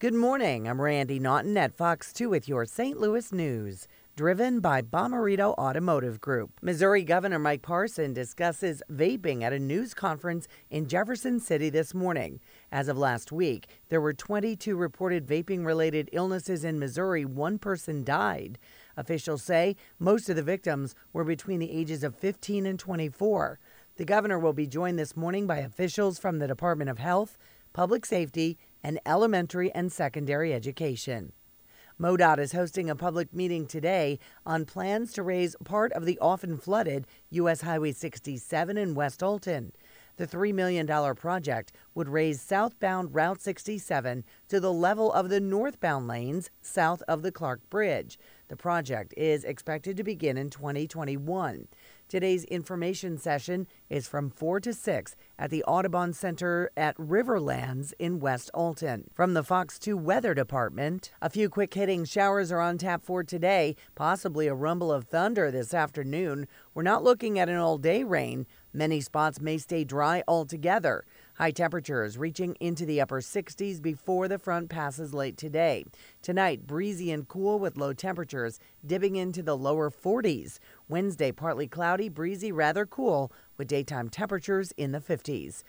Good morning. I'm Randi Naughton at Fox 2 with your St. Louis news. Driven by Bomarito Automotive Group. Missouri Governor Mike Parson discusses vaping at a news conference in Jefferson City this morning. As of last week, there were 22 reported vaping related illnesses in Missouri. One person died. Officials say most of the victims were between the ages of 15 and 24. The governor will be joined this morning by officials from the Department of Health, Public Safety, and elementary and secondary education. MoDOT is hosting a public meeting today on plans to raise part of the often flooded U.S. Highway 67 in West Alton. The $3 million project would raise southbound Route 67 to the level of the northbound lanes south of the Clark Bridge. The project is expected to begin in 2021. Today's information session is from 4 to 6 at the Audubon Center at Riverlands in West Alton. From the Fox 2 Weather Department, a few quick hitting showers are on tap for today, possibly a rumble of thunder this afternoon. We're not looking at an all day rain. Many spots may stay dry altogether. High temperatures reaching into the upper 60s before the front passes late today. Tonight, breezy and cool with low temperatures dipping into the lower 40s. Wednesday, partly cloudy, breezy, rather cool with daytime temperatures in the 50s.